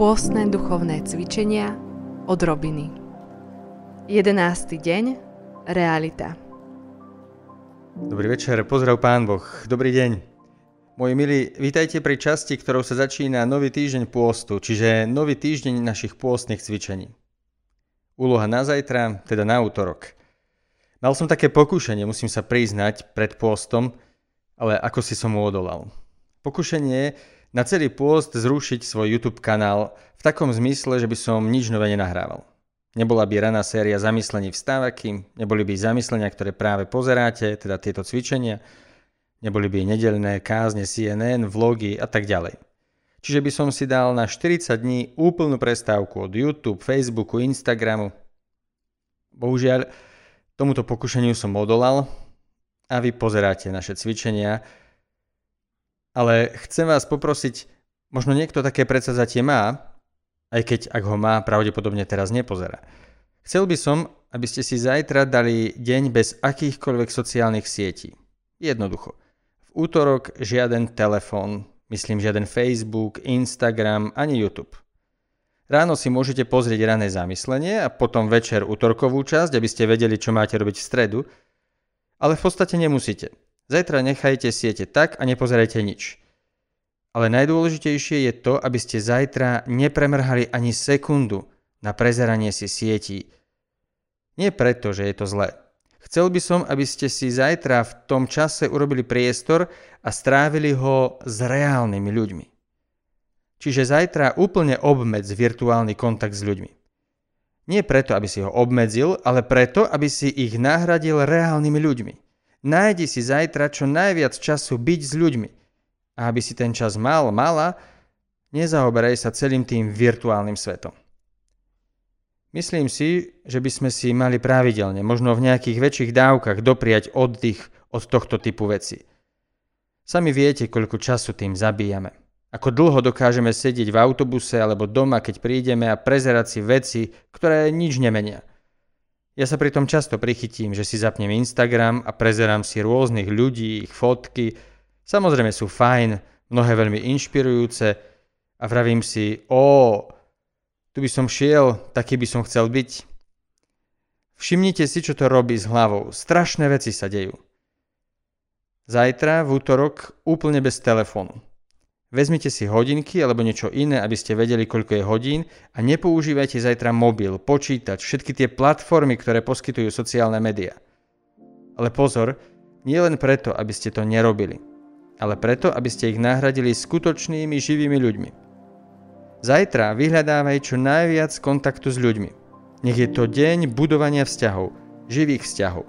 Pôstne duchovné cvičenia od Robiny 11. deň Realita Dobrý večer, pozdrav Pán Boh, dobrý deň. Moji milí, vítajte pri časti, ktorou sa začína nový týždeň pôstu, čiže nový týždeň našich pôstnych cvičení. Úloha na zajtra, teda na útorok. Mal som také pokušenie, musím sa priznať, pred pôstom, ale ako si som mu odolal. Pokušenie na celý pôst zrušiť svoj YouTube kanál v takom zmysle, že by som nič nové nenahrával. Nebola by raná séria zamyslení v stávaky, neboli by zamyslenia, ktoré práve pozeráte, teda tieto cvičenia, neboli by nedelné kázne CNN, vlogy a tak ďalej. Čiže by som si dal na 40 dní úplnú prestávku od YouTube, Facebooku, Instagramu. Bohužiaľ, tomuto pokušeniu som odolal a vy pozeráte naše cvičenia, ale chcem vás poprosiť, možno niekto také predsazatie má, aj keď ak ho má, pravdepodobne teraz nepozerá. Chcel by som, aby ste si zajtra dali deň bez akýchkoľvek sociálnych sietí. Jednoducho. V útorok žiaden telefón, myslím žiaden Facebook, Instagram ani YouTube. Ráno si môžete pozrieť rané zamyslenie a potom večer útorkovú časť, aby ste vedeli, čo máte robiť v stredu, ale v podstate nemusíte. Zajtra nechajte siete tak a nepozerajte nič. Ale najdôležitejšie je to, aby ste zajtra nepremrhali ani sekundu na prezeranie si sietí. Nie preto, že je to zlé. Chcel by som, aby ste si zajtra v tom čase urobili priestor a strávili ho s reálnymi ľuďmi. Čiže zajtra úplne obmedz virtuálny kontakt s ľuďmi. Nie preto, aby si ho obmedzil, ale preto, aby si ich nahradil reálnymi ľuďmi. Nájdi si zajtra čo najviac času byť s ľuďmi a aby si ten čas mal, mala, nezaoberaj sa celým tým virtuálnym svetom. Myslím si, že by sme si mali pravidelne, možno v nejakých väčších dávkach, dopriať oddych od tohto typu veci. Sami viete, koľko času tým zabíjame. Ako dlho dokážeme sedieť v autobuse alebo doma, keď prídeme a prezerať si veci, ktoré nič nemenia. Ja sa pritom často prichytím, že si zapnem Instagram a prezerám si rôznych ľudí, ich fotky, Samozrejme sú fajn, mnohé veľmi inšpirujúce a vravím si, o, tu by som šiel, taký by som chcel byť. Všimnite si, čo to robí s hlavou. Strašné veci sa dejú. Zajtra, v útorok, úplne bez telefónu. Vezmite si hodinky alebo niečo iné, aby ste vedeli, koľko je hodín a nepoužívajte zajtra mobil, počítač, všetky tie platformy, ktoré poskytujú sociálne médiá. Ale pozor, nie len preto, aby ste to nerobili ale preto, aby ste ich nahradili skutočnými živými ľuďmi. Zajtra vyhľadávaj čo najviac kontaktu s ľuďmi. Nech je to deň budovania vzťahov, živých vzťahov.